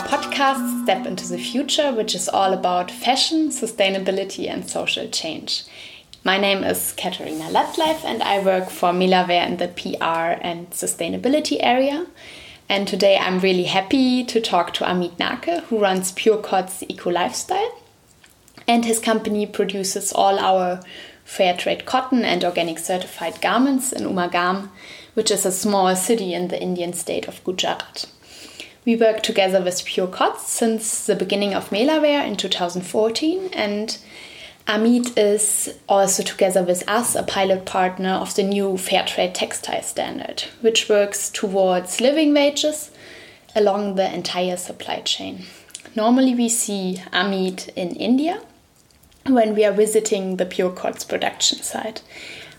our podcast, Step into the Future, which is all about fashion, sustainability, and social change. My name is Katharina Latleif, and I work for Melawear in the PR and sustainability area. And today I'm really happy to talk to Amit Narke, who runs Purecotz Eco Lifestyle. And his company produces all our fair trade cotton and organic certified garments in Umbergaon, which is a small city in the Indian state of Gujarat. We work together with Purecotz since the beginning of Melawear in 2014, and Amit is also together with us a pilot partner of the new Fair Trade Textile Standard, which works towards living wages along the entire supply chain. Normally, we see Amit in India when we are visiting the Purecotz production site.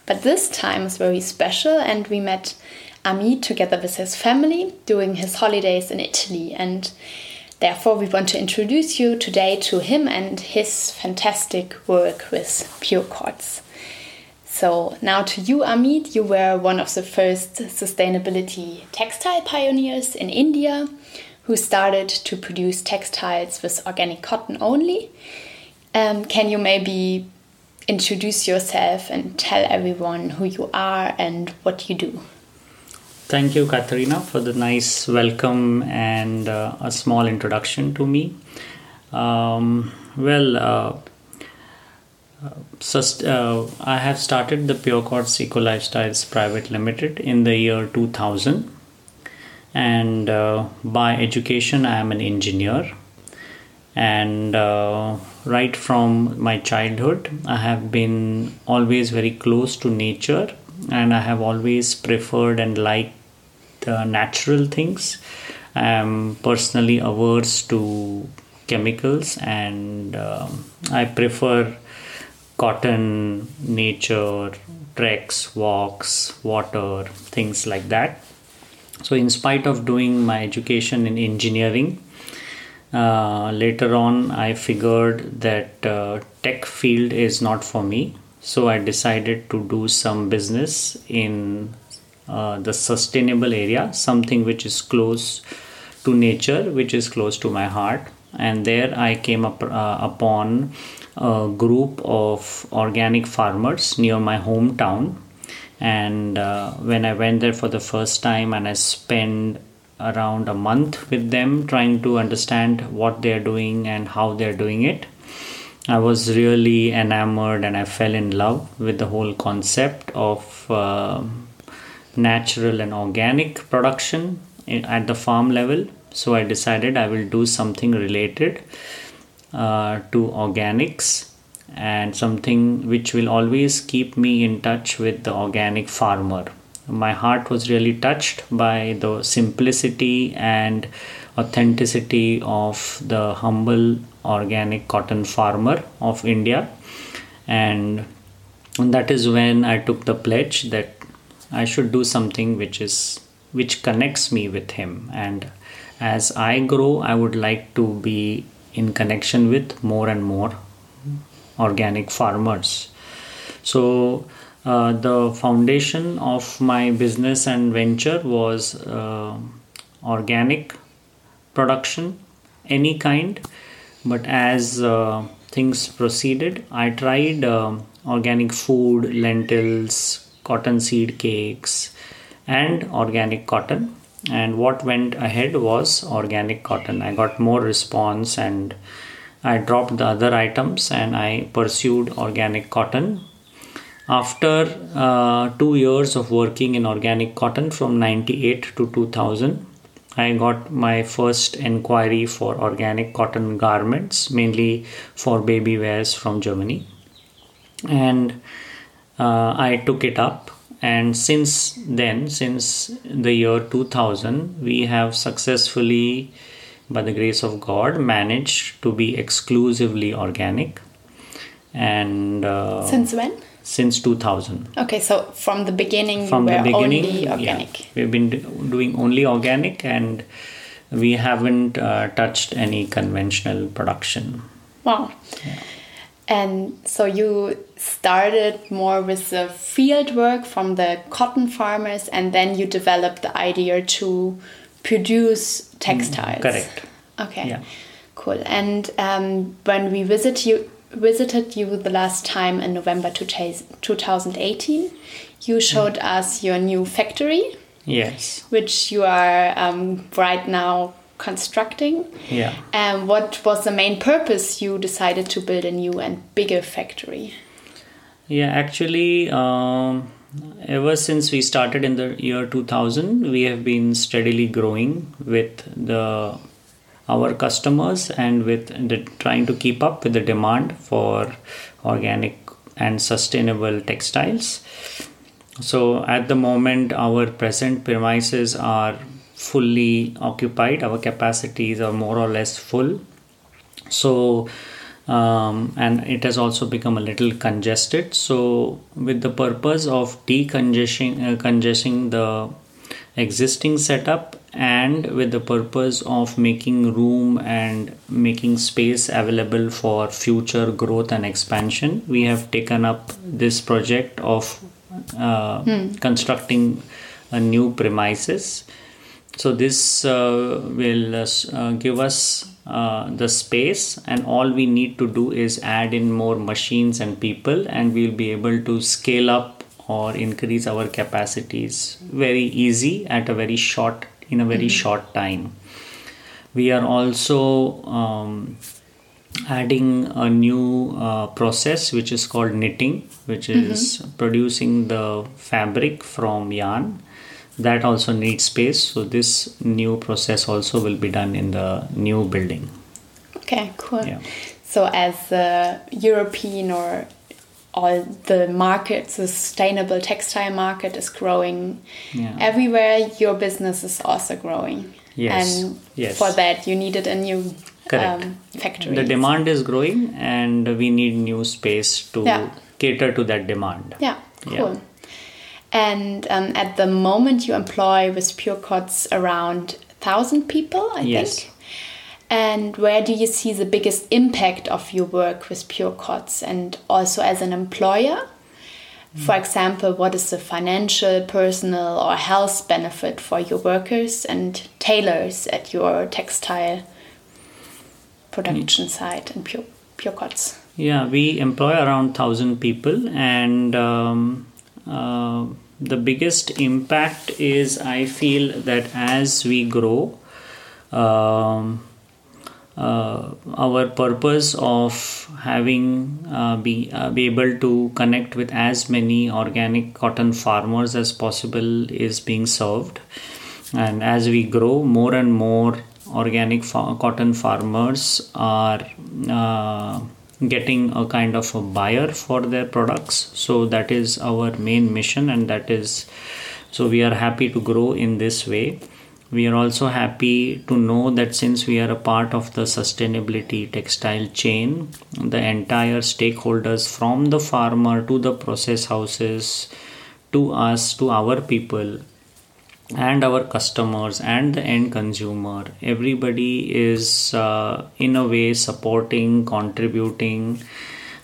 But this time is very special, and we met Amit together with his family during his holidays in Italy. And therefore, we want to introduce you today to him and his fantastic work with Purecotz. So, now to you, Amit. You were one of the first sustainability textile pioneers in India who started to produce textiles with organic cotton only. Um, can you maybe introduce yourself and tell everyone who you are and what you do? Thank you, Katharina, for the nice welcome and uh, a small introduction to me. Um, well, uh, sust- uh, I have started the Purecotz Eco Lifestyles Private Limited in the year 2000. And uh, by education, I am an engineer. And uh, right from my childhood, I have been always very close to nature and I have always preferred and liked the natural things. I am personally averse to chemicals and um, I prefer cotton, nature, treks, walks, water, things like that. So, in spite of doing my education in engineering, uh, later on I figured that uh, tech field is not for me. So, I decided to do some business in uh, the sustainable area, something which is close to nature, which is close to my heart. And there I came up uh, upon a group of organic farmers near my hometown. And uh, when I went there for the first time, and I spent around a month with them trying to understand what they're doing and how they're doing it. I was really enamored and I fell in love with the whole concept of uh, natural and organic production at the farm level. So I decided I will do something related uh, to organics and something which will always keep me in touch with the organic farmer. My heart was really touched by the simplicity and authenticity of the humble organic cotton farmer of India. And that is when I took the pledge that I should do something which is which connects me with him. And as I grow I would like to be in connection with more and more organic farmers. So uh, the foundation of my business and venture was uh, organic production any kind. But as uh, things proceeded i tried uh, organic food lentils cotton seed cakes, and organic cotton. And what went ahead was organic cotton. I got more response and I dropped the other items and I pursued organic cotton. After uh, two years of working in organic cotton from 98 to 2000, I got my first inquiry for organic cotton garments, mainly for baby wears from Germany. And uh, I took it up. And since then, since the year 2000, we have successfully, by the grace of God, managed to be exclusively organic. And uh, since when? Since 2000. Okay, so from the beginning, from the beginning, only organic. Yeah, we've been doing only organic, and we haven't uh, touched any conventional production. Wow. Yeah. And so you started more with the field work from the cotton farmers, and then you developed the idea to produce textiles. Mm, correct. Okay. Yeah. Cool. And um, when we visit you, visited you the last time in November 2018, you showed Mm. us your new factory, Yes. which you are um, right now constructing. Yeah. And what was the main purpose you decided to build a new and bigger factory? Yeah, actually, um, ever since we started in the year 2000, we have been steadily growing with the our customers and with the trying to keep up with the demand for organic and sustainable textiles. So at the moment, our present premises are fully occupied. Our capacities are more or less full. So um, and it has also become a little congested. So, with the purpose of decongesting uh, congesting the existing setup and with the purpose of making room and making space available for future growth and expansion, we have taken up this project of uh, constructing a new premises so this uh, will uh, uh, give us uh, the space and all we need to do is add in more machines and people and we'll be able to scale up or increase our capacities very easy at a very short in a very short time. We are also um, adding a new uh, process which is called knitting which is producing the fabric from yarn that also needs space so this new process also will be done in the new building Okay, cool. Yeah. So, as the European or all the market, the sustainable textile market is growing Yeah. everywhere, your business is also growing. Yes, And yes. for that, you needed a new Correct. um, factory. the demand is growing and we need new space to Yeah. cater to that demand Yeah. cool. And um, at the moment, you employ with Purecotz around thousand people, I Yes. think. And where do you see the biggest impact of your work with Purecotz and also as an employer? For example, what is the financial, personal, or health benefit for your workers and tailors at your textile production site in Pure, Purecotz? Yeah, we employ around thousand people, and um, uh, the biggest impact is I feel that as we grow, um, uh, our purpose of having uh, be uh, be able to connect with as many organic cotton farmers as possible is being served. And as we grow more and more organic fa- cotton farmers are uh, getting a kind of a buyer for their products. So that is our main mission and that is so we are happy to grow in this way. We are also happy to know that since we are a part of the sustainability textile chain the entire stakeholders from the farmer to the process houses to us to our people and our customers and the end consumer. Everybody is uh, in a way supporting contributing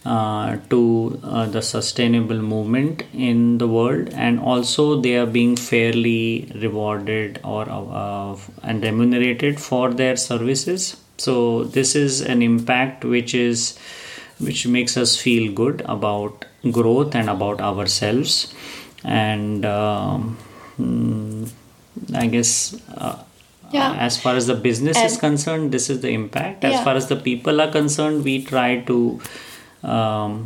uh, to uh, the sustainable movement in the world. And also they are being fairly rewarded or uh, and remunerated for their services. So this is an impact which is which makes us feel good about growth and about ourselves. And um, mm, i guess uh, Yeah. as far as the business is concerned this is the impact as Yeah. far as the people are concerned we try to um,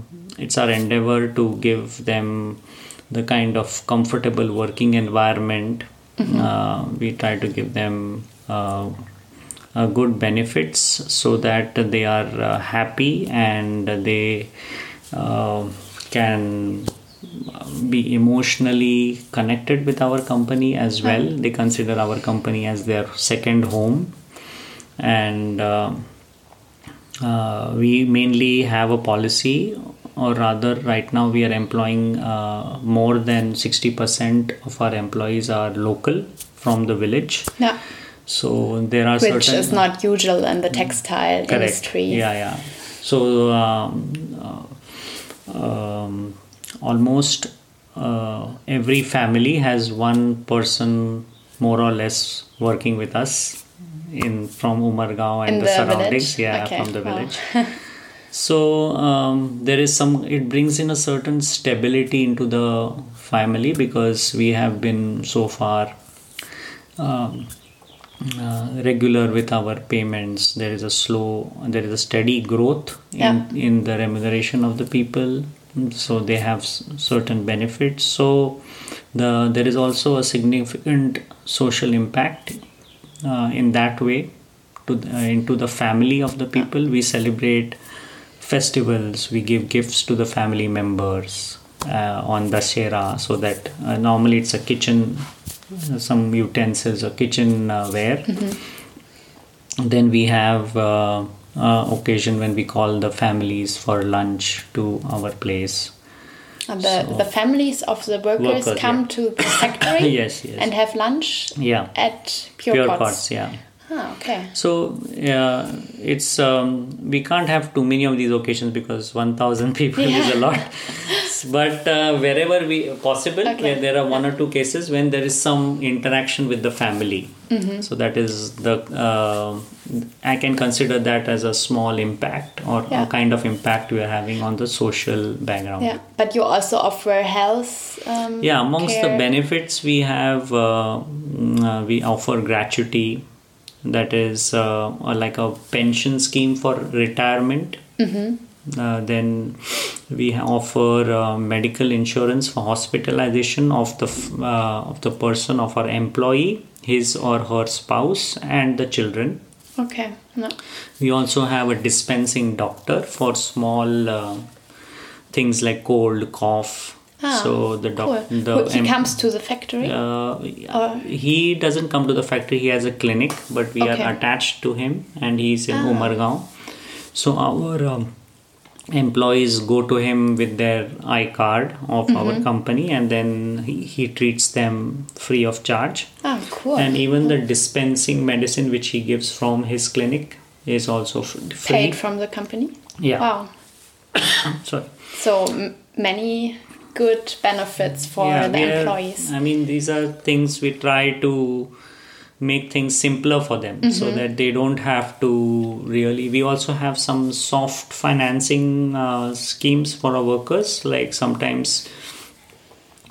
it's our endeavor to give them the kind of comfortable working environment uh, we try to give them uh, uh, good benefits so that they are uh, happy and they uh, can be emotionally connected with our company as well they consider our company as their second home and uh, uh, we mainly have a policy or rather right now we are employing uh, more than 60% of our employees are local from the village Yeah. so there are Which certain is not usual in the textile Correct. industry. Yeah, yeah. So um, uh, um, almost uh, every family has one person more or less working with us in from Umargaon and the, the surroundings. village? Yeah, Okay, from the wow. village. so um, there is some. It brings in a certain stability into the family because we have been so far. Um, uh, regular with our payments there is a slow there is a steady growth in, Yeah. in the remuneration of the people so they have certain benefits. So the there is also a significant social impact uh, in that way to the, uh, into the family of the people. We celebrate festivals. We give gifts to the family members uh, on Dussehra so that uh, normally it's a kitchen uh, some utensils or kitchen uh, ware then we have uh, uh, occasion when we call the families for lunch to our place And the, So- the families of the workers, Workers, come yeah. to the factory Yes, yes. and have lunch yeah at Pure, pure Pots. Pots, yeah Ah, okay. So uh, it's um, we can't have too many of these occasions because 1,000 people is a Yeah. lot. but uh, wherever we possible, Okay. where there are one or two cases when there is some interaction with the family. Mm-hmm. So that is the uh, I can consider that as a small impact or Yeah. a kind of impact we are having on the social background. Yeah, but you also offer health. Um, Yeah, amongst the benefits we have, uh, mm, uh, we offer gratuity, that is uh, like a pension scheme for retirement. Uh, then we offer uh, medical insurance for hospitalization of the f- uh, of the person of our employee, his or her spouse, and the children. Okay. No. We also have a dispensing doctor for small uh, things like cold, cough. Ah, so the Cool. doctor, the Who- he em- comes to the factory. uh, Or- he doesn't come to the factory. He has a clinic, but we Okay. are attached to him, and he's in Ah. Umargaon. So our um, employees go to him with their i card of Mm-hmm. our company, and then he, he treats them free of charge. ah, cool. And even the dispensing medicine which he gives from his clinic is also free. Paid from the company. Yeah. Wow. Sorry. So m- many good benefits for Yeah, the employees. I mean, these are things we try to make things simpler for them Mm-hmm. so that they don't have to really. We also have some soft financing uh, schemes for our workers, like sometimes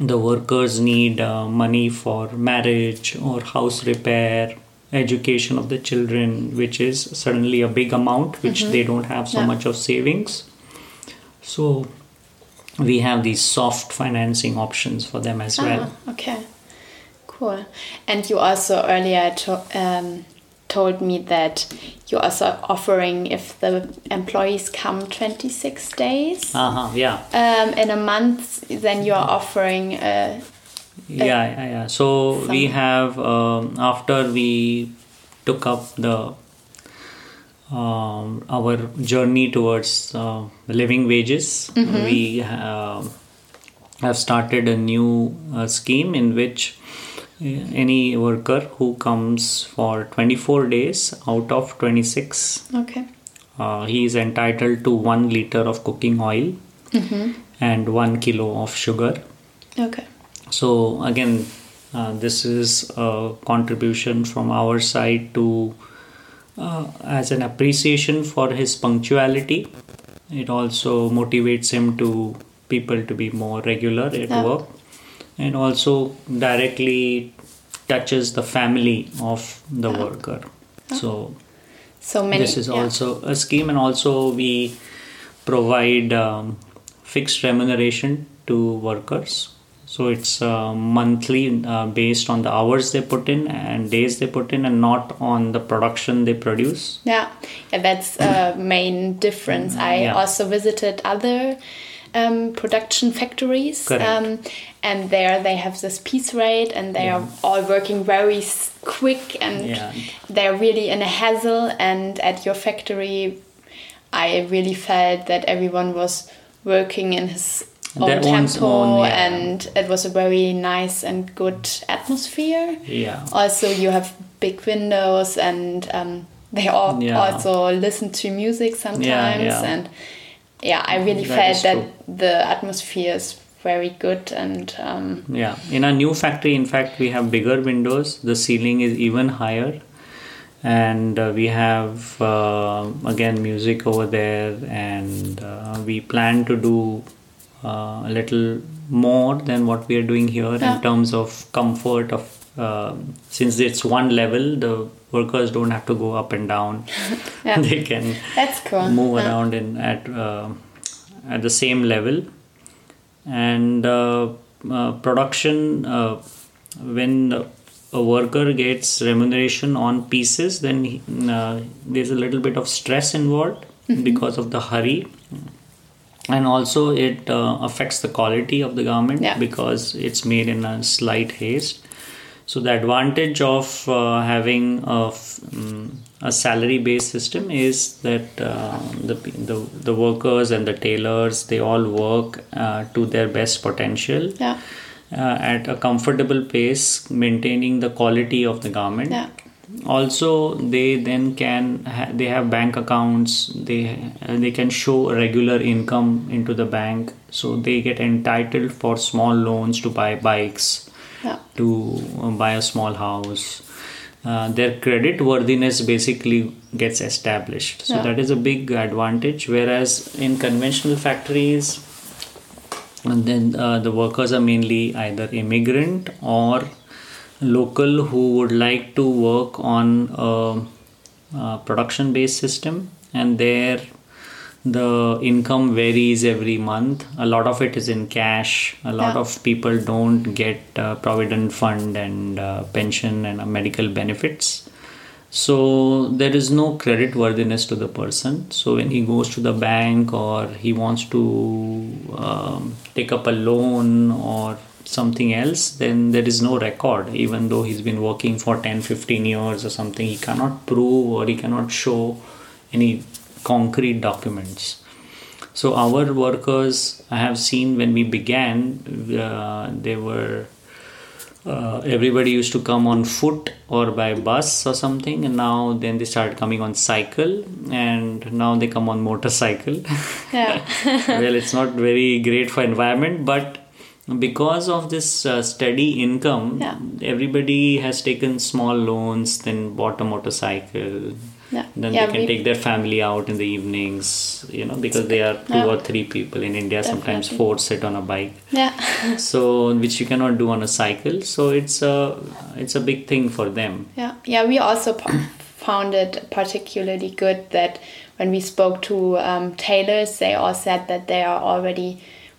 the workers need uh, money for marriage or house repair education of the children which is suddenly a big amount which they don't have so Yeah. much of savings so we have these soft financing options for them as well Ah, okay. Cool. And you also earlier to, um, told me that you're also offering if the employees come 26 days uh-huh yeah um, in a month, then you're offering uh, yeah yeah, yeah. so we have um, after we took up the um, our journey towards uh, living wages we uh, have started a new uh, scheme in which any worker who comes for 24 days out of 26 okay. uh, he is entitled to 1 liter of cooking oil and 1 kilo of sugar Okay. so again, uh, this is a contribution from our side to uh, as an appreciation for his punctuality. It also motivates him to people to be more regular at Yeah. work, and also directly touches the family of the worker. So So many. this is yeah. also a scheme, and also we provide um, fixed remuneration to workers. So it's uh, monthly uh, based on the hours they put in and days they put in, and not on the production they produce. Yeah, yeah that's a main difference. I Mm, Yeah. also visited other um, production factories, um, and there they have this piece rate, and they are all working very quick, and Yeah. they're really in a hassle. And at your factory, I really felt that everyone was working in his own- tempo, own, yeah. and it was a very nice and good atmosphere Yeah. also you have big windows and um, they all Yeah. also listen to music sometimes yeah. and yeah i really That felt that true. the atmosphere is very good and um, Yeah, in our new factory, in fact, we have bigger windows. The ceiling is even higher, and uh, we have uh, again music over there and uh, we plan to do uh, a little more than what we are doing here Yeah. in terms of comfort of um since it's one level the workers don't have to go up and down Yeah. they can That's cool. move Yeah. around in at uh, at the same level and uh, uh, production uh, when a worker gets remuneration on pieces then he, uh, there's a little bit of stress involved Mm-hmm. because of the hurry and also it uh, affects the quality of the garment Yeah. because it's made in a slight haste so the advantage of uh, having a, mm, a salary based system is that uh, the, the the workers and the tailors they all work uh, to their best potential Yeah. uh, at a comfortable pace maintaining the quality of the garment Yeah. also they then can ha- they have bank accounts they they can show regular income into the bank so they get entitled for small loans to buy bikes Yeah. to uh, buy a small house uh, their credit worthiness basically gets established so Yeah. that is a big advantage whereas in conventional factories and then uh, the workers are mainly either immigrant or local who would like to work on a, a production based system and there the income varies every month. A lot of it is in cash. A lot Yeah. of people don't get uh, provident fund and uh, pension and uh, medical benefits. So there is no credit worthiness to the person. So when he goes to the bank or he wants to um, take up a loan or something else then there is no record. Even though he's been working for 10 15 years or something he cannot prove or he cannot show any concrete documents so our workers i have seen when we began uh, they were uh, everybody used to come on foot or by bus or something and now then they started coming on cycle and now they come on motorcycle Yeah. well it's not very great for environment but because of this uh, steady income Yeah. everybody has taken small loans then bought a motorcycle Yeah. then Yeah, they can we- take their family out in the evenings you know because they are two Yeah. or three people in india sometimes four sit on a bike Yeah. so which you cannot do on a cycle so it's a it's a big thing for them Yeah, yeah. We also p- found it particularly good that when we spoke to um, tailors, they all said that they are already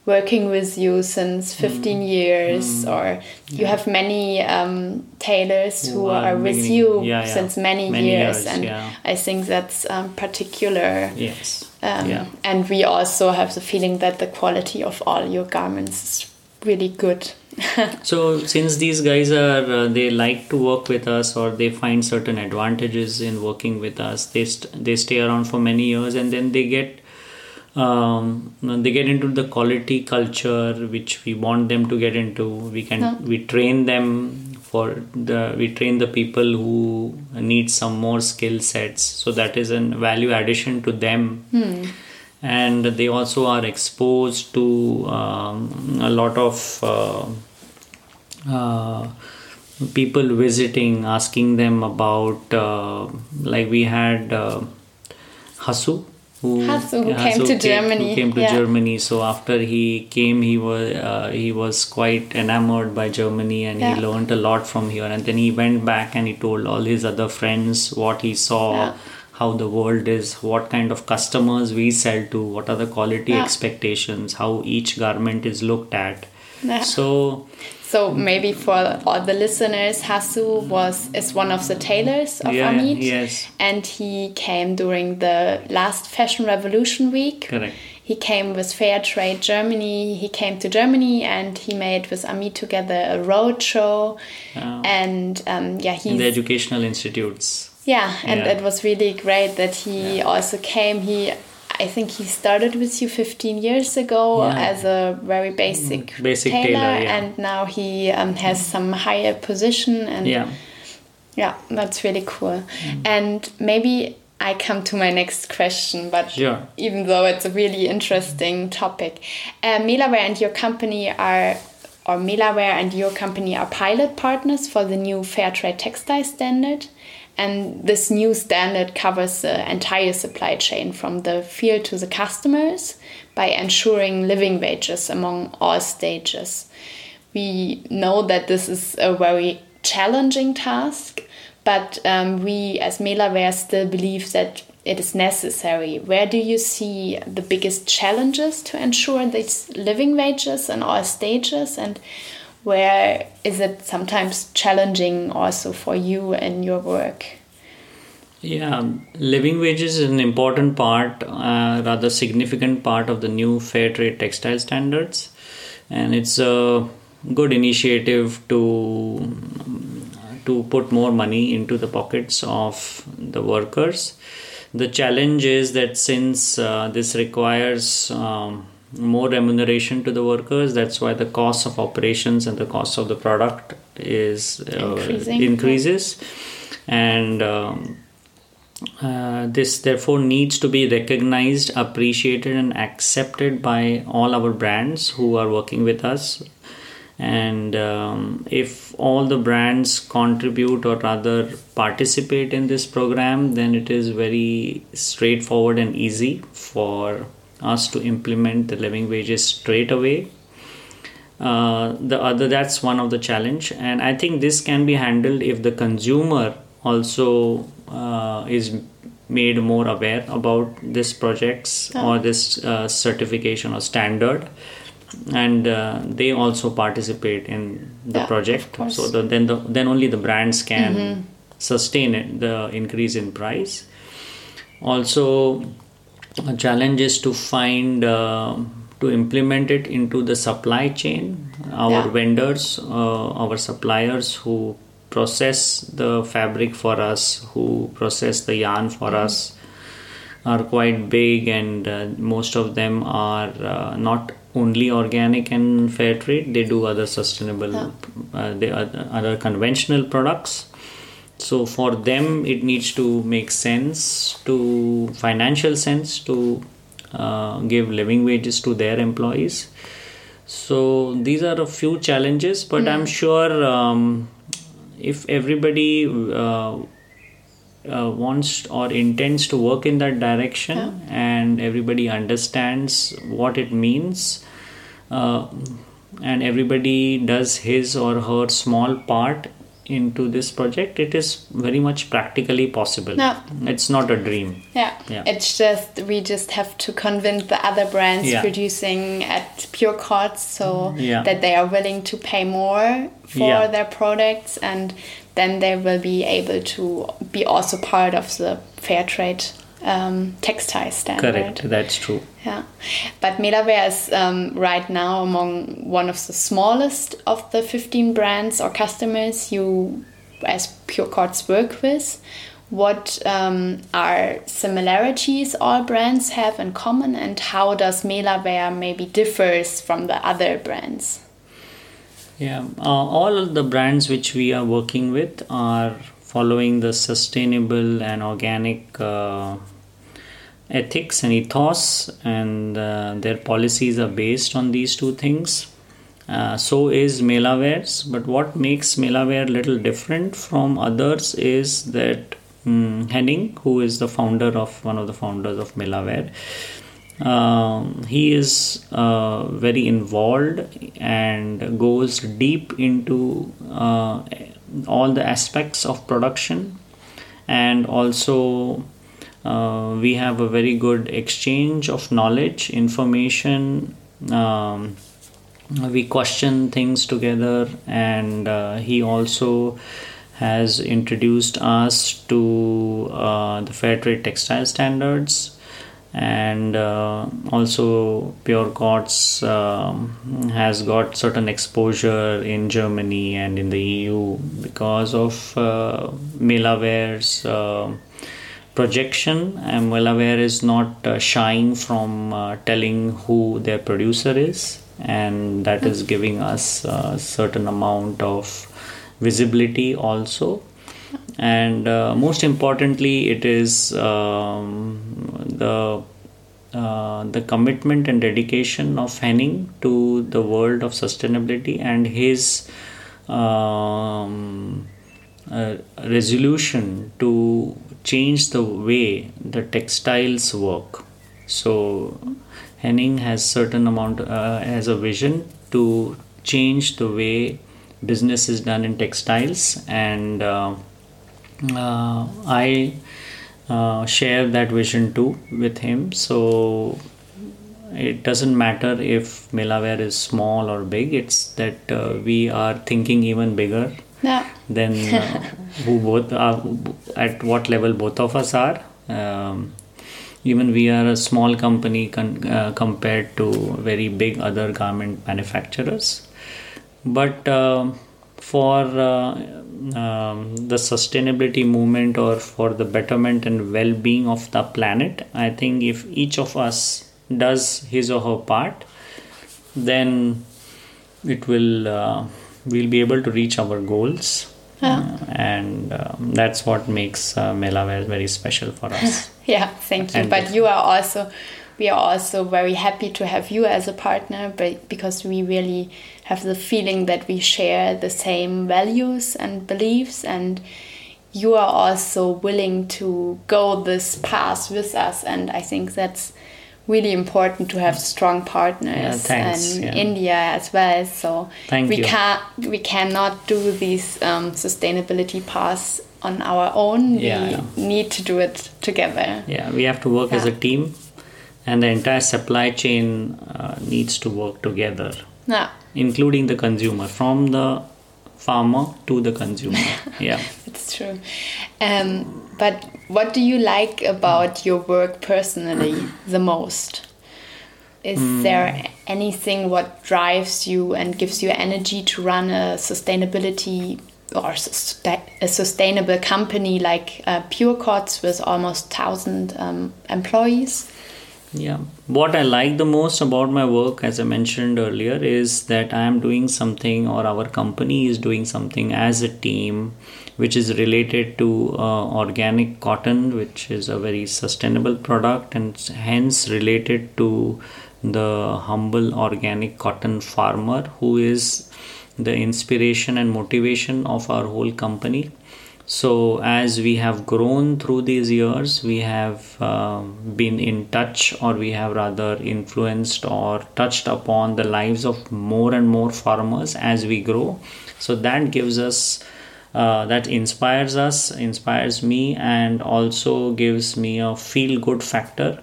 working with you since 15 years, or you have many um, tailors who Who are with you yeah, yeah. since many, Many years, years, and yeah. I think that's um, particular. yes Um, yeah And we also have the feeling that the quality of all your garments is really good. so since these guys are uh, they like to work with us or they find certain advantages in working with us they st- they stay around for many years and then they get um, they get into the quality culture which we want them to get into. We can Yeah. we train them for the we train the people who need some more skill sets. So that is a value addition to them. And they also are exposed to um, a lot of uh, uh, people visiting asking them about uh, like we had uh, Hasu who, Hasu, who came to Germany, who came to yeah. Germany so after he came he was uh, he was quite enamored by Germany and Yeah. he learned a lot from here and then he went back and he told all his other friends what he saw Yeah. how the world is, what kind of customers we sell to, what are the quality expectations, how each garment is looked at. So, So maybe for all the listeners, Hasu was is one of the tailors of Yeah, Amit, yes. and he came during the last Fashion Revolution week. correct. He came with Fair Trade Germany. He came to Germany and he made with Amit together a road show. Uh, And um, yeah, he in the educational institutes. yeah, and Yeah. it was really great that he also came. He, I think he started with you 15 years ago Yeah. as a very basic, Basic tailor, tailor, yeah. and now he um, has some higher position and Yeah. yeah, that's really cool. And maybe I come to my next question, but Sure. even though it's a really interesting topic, uh, Melawear and your company are, or Melawear and your company are pilot partners for the new Fair Trade Textile Standard. And this new standard covers the entire supply chain from the field to the customers by ensuring living wages among all stages. We know that this is a very challenging task, but um, we as Melawear still believe that it is necessary. Where do you see the biggest challenges to ensure these living wages in all stages and where is it sometimes challenging also for you in your work? Yeah, living wages is an important part, uh, rather significant part of the new fair trade textile standards, and it's a good initiative to to put more money into the pockets of the workers. The challenge is that since uh, this requires um, more remuneration to the workers, that's why the cost of operations and the cost of the product is uh, increases, and um, uh, this therefore needs to be recognized, appreciated, and accepted by all our brands who are working with us. And um, if all the brands contribute or rather participate in this program, then it is very straightforward and easy for us to implement the living wages straight away. Uh, the other that's one of the challenge, and I think this can be handled if the consumer also uh, is made more aware about this projects oh. or this uh, certification or standard and uh, they also participate in the yeah, project so the, then the, then only the brands can mm-hmm. sustain it the increase in price also a challenge is to find uh, to implement it into the supply chain our yeah. vendors uh, our suppliers who process the fabric for us, who process the yarn for mm-hmm. us, are quite big, and uh, most of them are uh, not only organic and fair trade. They do other sustainable, yeah. uh, they other, other conventional products. So for them, it needs to make sense to financial sense to uh, give living wages to their employees. So these are a few challenges, but mm. I'm sure. Um, if everybody uh, uh, wants or intends to work in that direction yeah. and everybody understands what it means uh, and everybody does his or her small part into this project it is very much practically possible no. it's not a dream yeah. yeah it's just we just have to convince the other brands yeah. producing at Purecotz so mm-hmm. yeah. that they are willing to pay more for their products and then they will be able to be also part of the fair trade um, textile standard. Correct, that's true. Yeah, but Melawear is um, right now among one of the smallest of the 15 brands or customers you, as Pure work with. What um, are similarities all brands have in common, and how does Melawear maybe differs from the other brands? Yeah, uh, all the brands which we are working with are following the sustainable and organic uh, ethics and ethos, and uh, their policies are based on these two things. Uh, so is Melawears, but what makes Melawear little different from others is that um, Henning, who is the founder of one of the founders of Melawear, um, he is uh, very involved and goes deep into uh, all the aspects of production and also uh, we have a very good exchange of knowledge information um, we question things together and uh, he also has introduced us to uh, the fair trade textile standards and uh, also Purecotz um, has got certain exposure in germany and in the eu because of uh, Melawear's uh, projection i'm well aware is not uh, shying from uh, telling who their producer is and that is giving us a certain amount of visibility also. And uh, most importantly it is um, the uh, the commitment and dedication of Henning to the world of sustainability and his um, uh, resolution to change the way the textiles work. So Henning has certain amount uh, has a vision to change the way business is done in textiles, and uh, uh, I uh, share that vision too with him. So it doesn't matter if Melawear is small or big. It's that uh, we are thinking even bigger Yeah. than uh, who both are, at what level both of us are. Um, even we are a small company con- uh, compared to very big other garment manufacturers. But uh, for uh, um, the sustainability movement or for the betterment and well-being of the planet, I think if each of us does his or her part, then it will uh, we'll be able to reach our goals. Yeah. Uh, and um, that's what makes uh, Melawear very special for us. Yeah, thank you. And- but you are also, we are also very happy to have you as a partner, but because we really have the feeling that we share the same values and beliefs, and you are also willing to go this path with us, and I think that's really important to have strong partners Yeah, and yeah. India as well. So Thank we can't we cannot do these um, sustainability paths on our own. Yeah, we need to do it together. Yeah, we have to work as a team, and the entire supply chain uh, needs to work together, Yeah, including the consumer, from the farmer to the consumer. yeah. It's true. Um, but what do you like about your work personally the most? Is there anything what drives you and gives you energy to run a sustainability or a sustainable company like uh, with almost thousand um, employees? Yeah. What I like the most about my work, as I mentioned earlier, is that I am doing something, or our company is doing something as a team, which is related to uh, organic cotton, which is a very sustainable product, and hence related to the humble organic cotton farmer who is the inspiration and motivation of our whole company. So, as we have grown through these years, we have um been in touch, or we have rather influenced or touched upon the lives of more and more farmers as we grow. So, that gives us, uh, that inspires us, inspires me, and also gives me a feel good factor.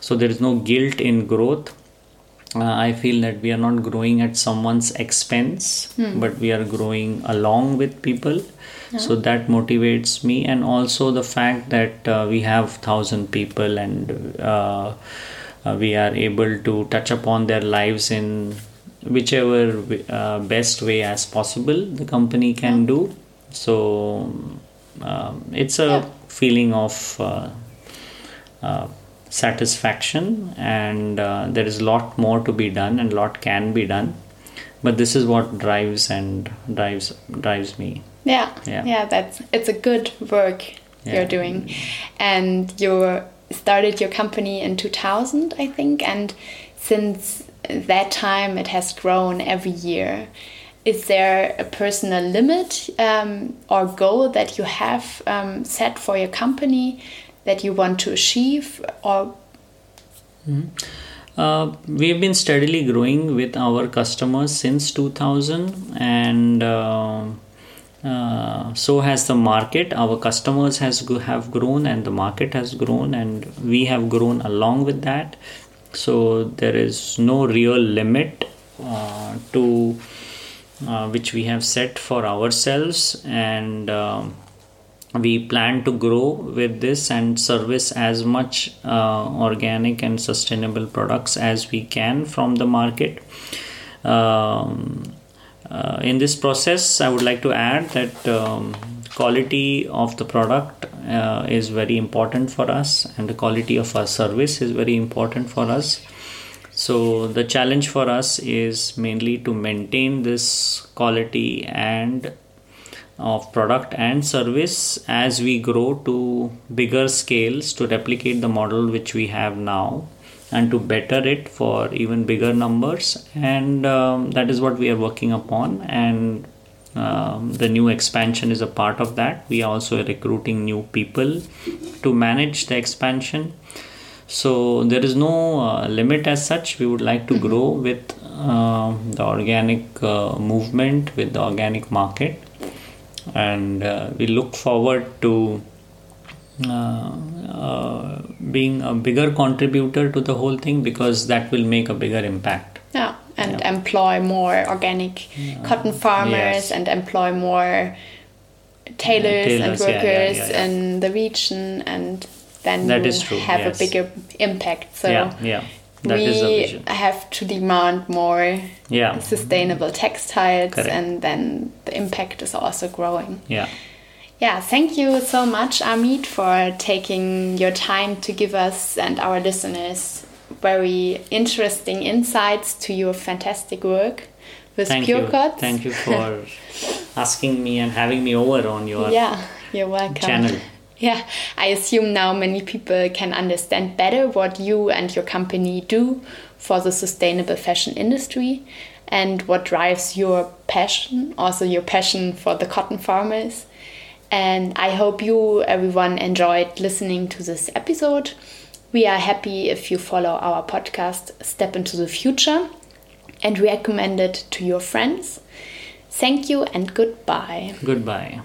So, there is no guilt in growth uh, I feel that we are not growing at someone's expense, but we are growing along with people. So that motivates me, and also the fact that uh, we have thousand people and uh, uh, we are able to touch upon their lives in whichever uh, best way as possible the company can do. So um, it's a Yeah. feeling of uh, uh, satisfaction and uh, there is a lot more to be done and a lot can be done but this is what drives and drives drives me Yeah, Yeah. yeah, that's it's a good work Yeah. you're doing, and you started your company in 2000, I think, and since that time it has grown every year. Is there a personal limit um, or goal that you have um, set for your company that you want to achieve, or? Uh, we've been steadily growing with our customers since 2000 and uh, uh, so has the market. Our customers has have grown and the market has grown and we have grown along with that. So there is no real limit uh, to uh, which we have set for ourselves. And um, we plan to grow with this and service as much uh, organic and sustainable products as we can from the market. Um, uh, in this process i would like to add that um, quality of the product uh, is very important for us and the quality of our service is very important for us so the challenge for us is mainly to maintain this quality and of product and service as we grow to bigger scales to replicate the model which we have now and to better it for even bigger numbers and um, that is what we are working upon and um, the new expansion is a part of that. We are also recruiting new people to manage the expansion. So there is no uh, limit as such. We would like to grow with uh, the organic uh, movement, with the organic market, and uh, we look forward to uh, uh, being a bigger contributor to the whole thing because that will make a bigger impact. Yeah, and employ more organic cotton farmers Yes. and employ more tailors, Tailors, and yeah, yeah, workers yeah, yeah. in the region, and then That you is true, have yes. a bigger impact. So yeah, yeah, that we have to demand more Yeah, sustainable textiles, Correct. and then the impact is also growing. yeah. Yeah, thank you so much, Amit, for taking your time to give us and our listeners very interesting insights to your fantastic work with Thank Pure you. Cuts. Thank you for asking me and having me over on your Yeah, you're welcome. channel. Yeah, I assume now many people can understand better what you and your company do for the sustainable fashion industry and what drives your passion, also your passion for the cotton farmers. And I hope you, everyone, enjoyed listening to this episode. We are happy if you follow our podcast, Step into the Future, and recommend it to your friends. Thank you and goodbye. Goodbye.